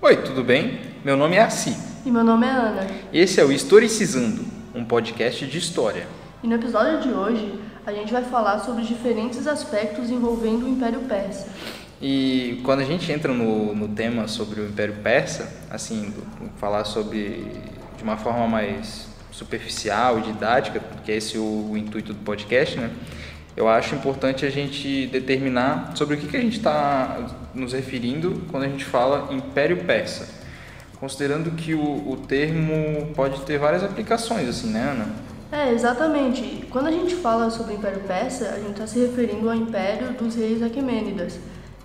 Oi, tudo bem? Meu nome é Assi. E meu nome é Ana. Esse é o Historicizando, um podcast de história. E no episódio de hoje, a gente vai falar sobre diferentes aspectos envolvendo o Império Persa. E quando a gente entra no, no tema sobre o Império Persa, assim, falar sobre de uma forma mais superficial e didática, que é esse o, o intuito do podcast, né? Eu acho importante a gente determinar sobre o que, que a gente está nos referindo quando a gente fala Império Persa, considerando que o, o termo pode ter várias aplicações, assim, né, Ana? É, exatamente. Quando a gente fala sobre o Império Persa, a gente está se referindo ao Império dos Reis Aquemênidas.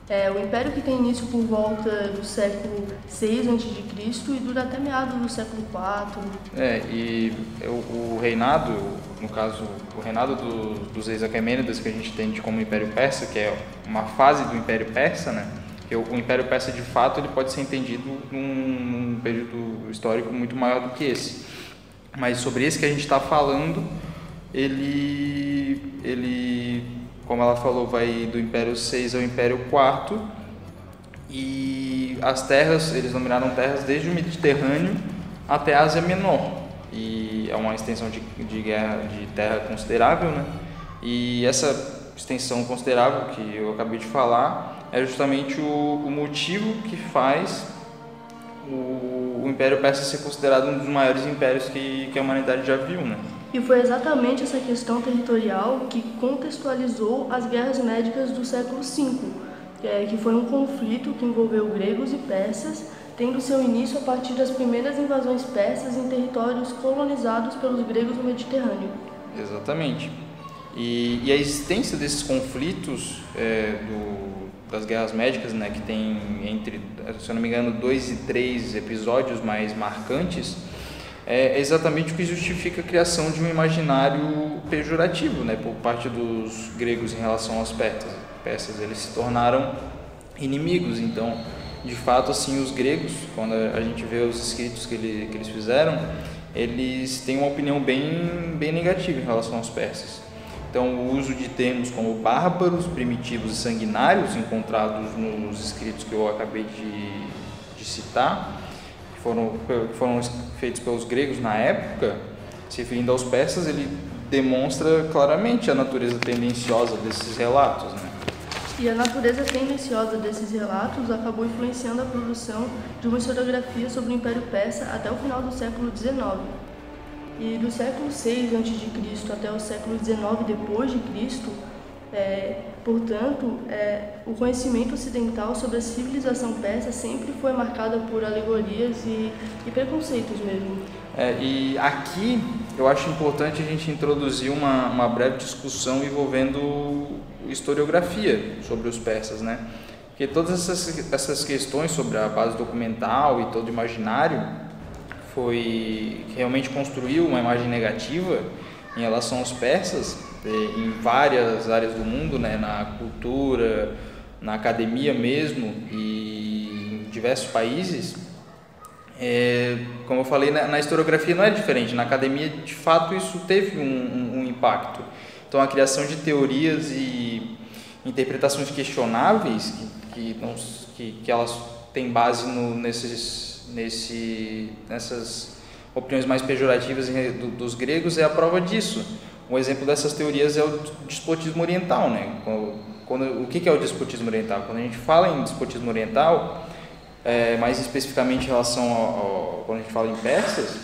É o império que tem início por volta do século 6 a.C. e dura até meados do século 4. É, e o, o reinado, no caso, o reinado do, dos reis Aquemênidas que a gente tem como Império Persa, que é uma fase do Império Persa, né? O, Império Persa, de fato, ele pode ser entendido num, num período histórico muito maior do que esse. Mas sobre esse que a gente está falando, ele, ele, como ela falou, vai do Império 6 ao Império 4 e as terras, eles nomearam terras desde o Mediterrâneo até a Ásia Menor e é uma extensão de, de guerra de terra considerável, né? E essa extensão considerável que eu acabei de falar é justamente o, o motivo que faz o, o, Império Persa ser considerado um dos maiores impérios que, que a humanidade já viu, né? E foi exatamente essa questão territorial que contextualizou as guerras médicas do século V, que, é, foi um conflito que envolveu gregos e persas, tendo seu início a partir das primeiras invasões persas em territórios colonizados pelos gregos no Mediterrâneo. Exatamente. E, e a existência desses conflitos é, do, das guerras médicas, né, que tem entre, se eu não me engano, dois e três episódios mais marcantes, é exatamente o que justifica a criação de um imaginário pejorativo, né, por parte dos gregos em relação aos persas. Persas eles se tornaram inimigos, então, de fato, assim, os gregos, quando a gente vê os escritos que, ele, que eles fizeram, eles têm uma opinião bem, bem negativa em relação aos persas. Então, o uso de termos como bárbaros, primitivos e sanguinários, encontrados nos escritos que eu acabei de, de citar, que foram, que foram feitos pelos gregos na época, se referindo aos persas, ele demonstra claramente a natureza tendenciosa desses relatos. Né? E a natureza tendenciosa desses relatos acabou influenciando a produção de uma historiografia sobre o Império Persa até o final do século XIX. E do século VI a.C. até o século XIX depois de Cristo, é, portanto, é, o conhecimento ocidental sobre a civilização persa sempre foi marcado por alegorias e, e preconceitos mesmo. É, e aqui eu acho importante a gente introduzir uma, uma breve discussão envolvendo historiografia sobre os persas, né? Porque todas essas, essas questões sobre a base documental e todo imaginário foi realmente construiu uma imagem negativa em relação aos persas eh, em várias áreas do mundo, né, na cultura, na academia mesmo e em diversos países. É, como eu falei, na, na, historiografia não é diferente. Na academia, de fato, isso teve um, um, um impacto. Então, a criação de teorias e interpretações questionáveis, que, que, não, que, que elas têm base no, nesses nesse, nessas opiniões mais pejorativas dos gregos é a prova disso. Um exemplo dessas teorias é o despotismo oriental, né? Quando, o que é o despotismo oriental? Quando a gente fala em despotismo oriental, é, mais especificamente em relação ao, ao, quando a gente fala em persas,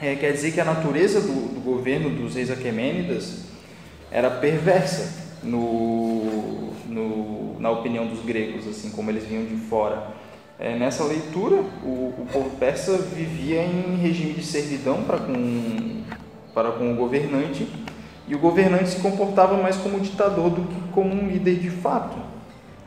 é, quer dizer que a natureza do, do governo dos reis aquemênidas era perversa no, no, na opinião dos gregos, assim como eles vinham de fora. É, nessa leitura, o, o, povo persa vivia em regime de servidão para com, para com o governante e o governante se comportava mais como ditador do que como um líder de fato.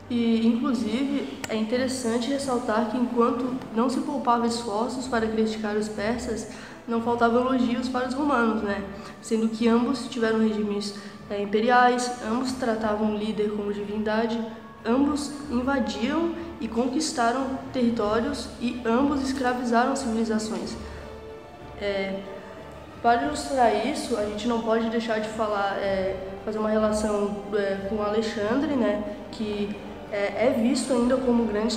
E, inclusive, é interessante ressaltar que enquanto não se poupava esforços para criticar os persas, não faltavam elogios para os romanos, né? Sendo que ambos tiveram regimes é, imperiais, ambos tratavam o líder como divindade, ambos invadiam e conquistaram territórios e ambos escravizaram civilizações. É, para ilustrar isso, a gente não pode deixar de falar, é, fazer uma relação é, com Alexandre, né, que é, é visto ainda como grande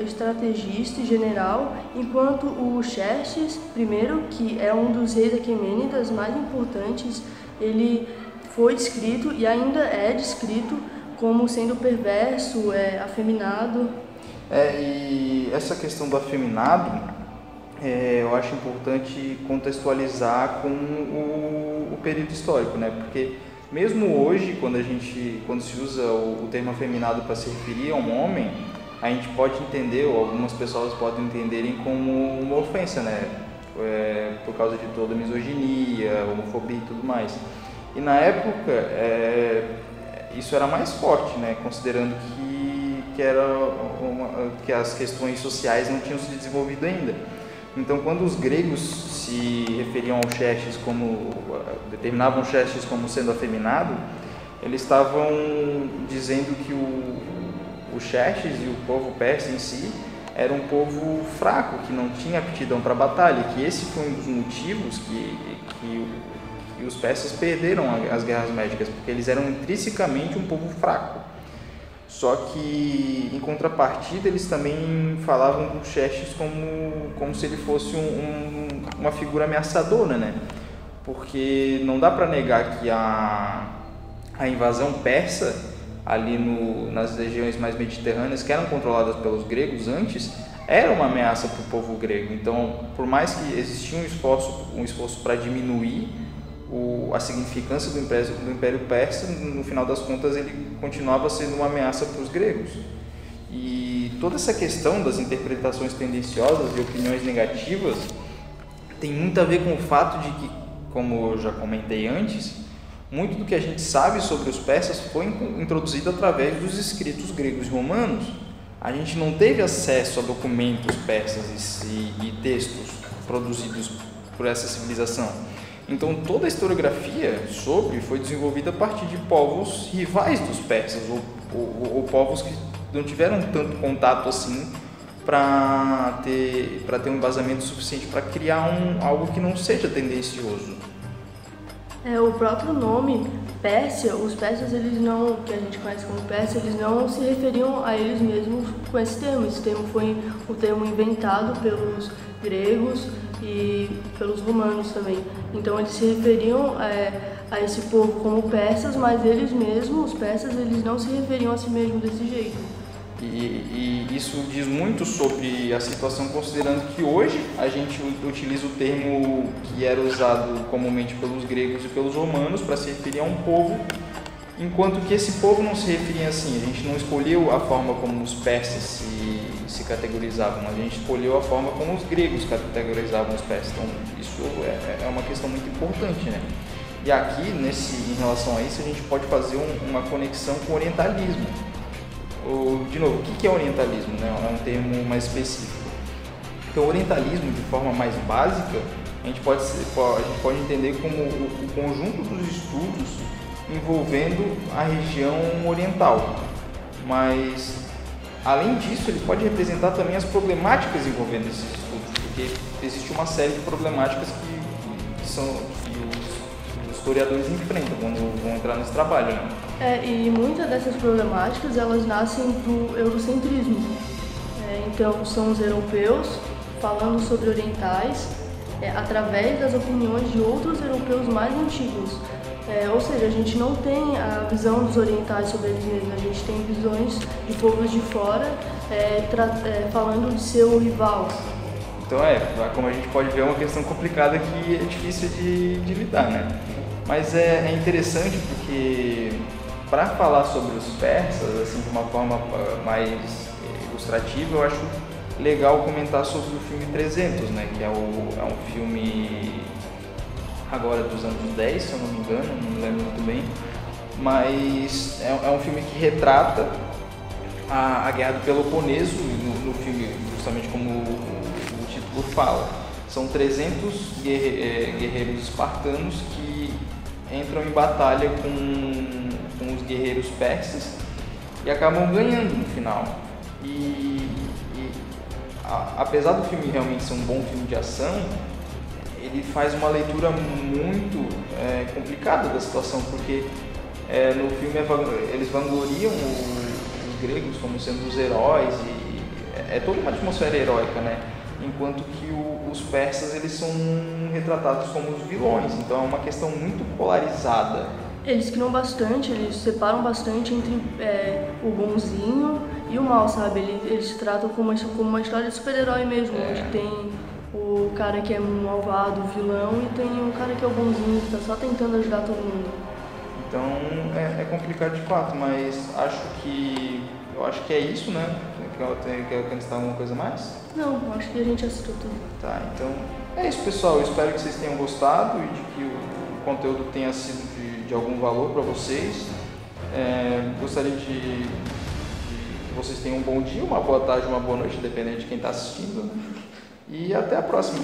estrategista e general, enquanto o Xerxes I, que é um dos reis aquemênidas mais importantes, ele foi descrito e ainda é descrito como sendo perverso, é, afeminado. É, e essa questão do afeminado, é, eu acho importante contextualizar com o, o, período histórico, né? Porque mesmo hoje, quando a gente, quando se usa o, o termo afeminado para se referir a um homem, a gente pode entender, ou algumas pessoas podem entenderem como uma ofensa, né? É, por causa de toda a misoginia, homofobia e tudo mais. E na época, é, isso era mais forte, né? Considerando que, que, era uma, que as questões sociais não tinham se desenvolvido ainda. Então, quando os gregos se referiam ao Xerxes como determinavam Xerxes como sendo afeminado, eles estavam dizendo que o, o Xerxes e o povo persa em si era um povo fraco, que não tinha aptidão para batalha, que esse foi um dos motivos que, que, que os persas perderam as guerras médicas, porque eles eram intrinsecamente um povo fraco. Só que, em contrapartida, eles também falavam do Xerxes como, como se ele fosse um, um, uma figura ameaçadora, né? Porque não dá para negar que a, a invasão persa, ali no, nas regiões mais mediterrâneas, que eram controladas pelos gregos antes, era uma ameaça para o povo grego. Então, por mais que existia um esforço, um esforço para diminuir o, a significância do império, do império Persa, no final das contas, ele continuava sendo uma ameaça para os gregos. E toda essa questão das interpretações tendenciosas e opiniões negativas tem muito a ver com o fato de que, como eu já comentei antes, muito do que a gente sabe sobre os persas foi introduzido através dos escritos gregos e romanos. A gente não teve acesso a documentos persas e, e textos produzidos por essa civilização. Então toda a historiografia sobre foi desenvolvida a partir de povos rivais dos persas, ou, ou, ou povos que não tiveram tanto contato assim para ter, ter um embasamento suficiente para criar um, algo que não seja tendencioso. É, o próprio nome Pérsia, os persas eles não, que a gente conhece como Pérsia, eles não se referiam a eles mesmos com esse termo. Esse termo foi o termo inventado pelos gregos e pelos romanos também. Então eles se referiam é, a esse povo como persas, mas eles mesmos, os persas, eles não se referiam a si mesmos desse jeito. E, e, isso diz muito sobre a situação, considerando que hoje a gente utiliza o termo que era usado comumente pelos gregos e pelos romanos para se referir a um povo enquanto que esse povo não se referia assim, a gente não escolheu a forma como os persas se, se categorizavam, a gente escolheu a forma como os gregos categorizavam os persas. Então, isso é, é uma questão muito importante, né? E aqui, nesse, em relação a isso, a gente pode fazer um, uma conexão com o orientalismo. O, de novo, o que é orientalismo? Né? É um termo mais específico. Então, orientalismo, de forma mais básica, a gente pode, a gente pode entender como o, o conjunto dos estudos envolvendo a região oriental. Mas, além disso, ele pode representar também as problemáticas envolvendo esses estudos, porque existe uma série de problemáticas que, que são, que os historiadores enfrentam quando vão entrar nesse trabalho. Né? É, e muitas dessas problemáticas elas nascem do eurocentrismo. É, então, são os europeus falando sobre orientais é, através das opiniões de outros europeus mais antigos. É, ou seja, a gente não tem a visão dos orientais sobre eles mesmos, a gente tem visões de povos de fora é, é, falando de seu rival. Então é, como a gente pode ver, é uma questão complicada que é difícil de, de lidar, né? Mas é, é interessante porque para falar sobre os persas, assim, de uma forma ah, mais ilustrativa, eu acho legal comentar sobre o filme 300, né? Que é, o, é um filme agora dos anos 10, se eu não me engano, não me lembro muito bem, mas é, é um filme que retrata a, a Guerra do Peloponeso, no, no filme, justamente como o, o, título fala. São 300 guerre, é, guerreiros espartanos que entram em batalha com, com os guerreiros persas e acabam ganhando no final. E, e a, apesar do filme realmente ser um bom filme de ação, ele faz uma leitura muito é, complicada da situação, porque é, no filme é eles vangloriam o, gregos como sendo os heróis e é, é toda uma atmosfera heróica, né? Enquanto que o, os persas eles são retratados como os vilões, então é uma questão muito polarizada. Eles criam bastante, eles separam bastante entre é, o bonzinho e o mal, sabe? Eles, eles tratam como uma, como uma história de super-herói mesmo, é. onde tem o cara que é malvado, o vilão, e tem o cara que é o bonzinho, que tá só tentando ajudar todo mundo. Então é, é complicado de fato, mas acho que eu acho que é isso, né? Quer, quer acrescentar alguma coisa mais? Não, acho que a gente assistiu tudo. Tá, então é isso, pessoal. Eu espero que vocês tenham gostado e de que o conteúdo tenha sido de, de algum valor para vocês. É, gostaria de, de, que vocês tenham um bom dia, uma boa tarde, uma boa noite, dependendo de quem está assistindo. E até a próxima.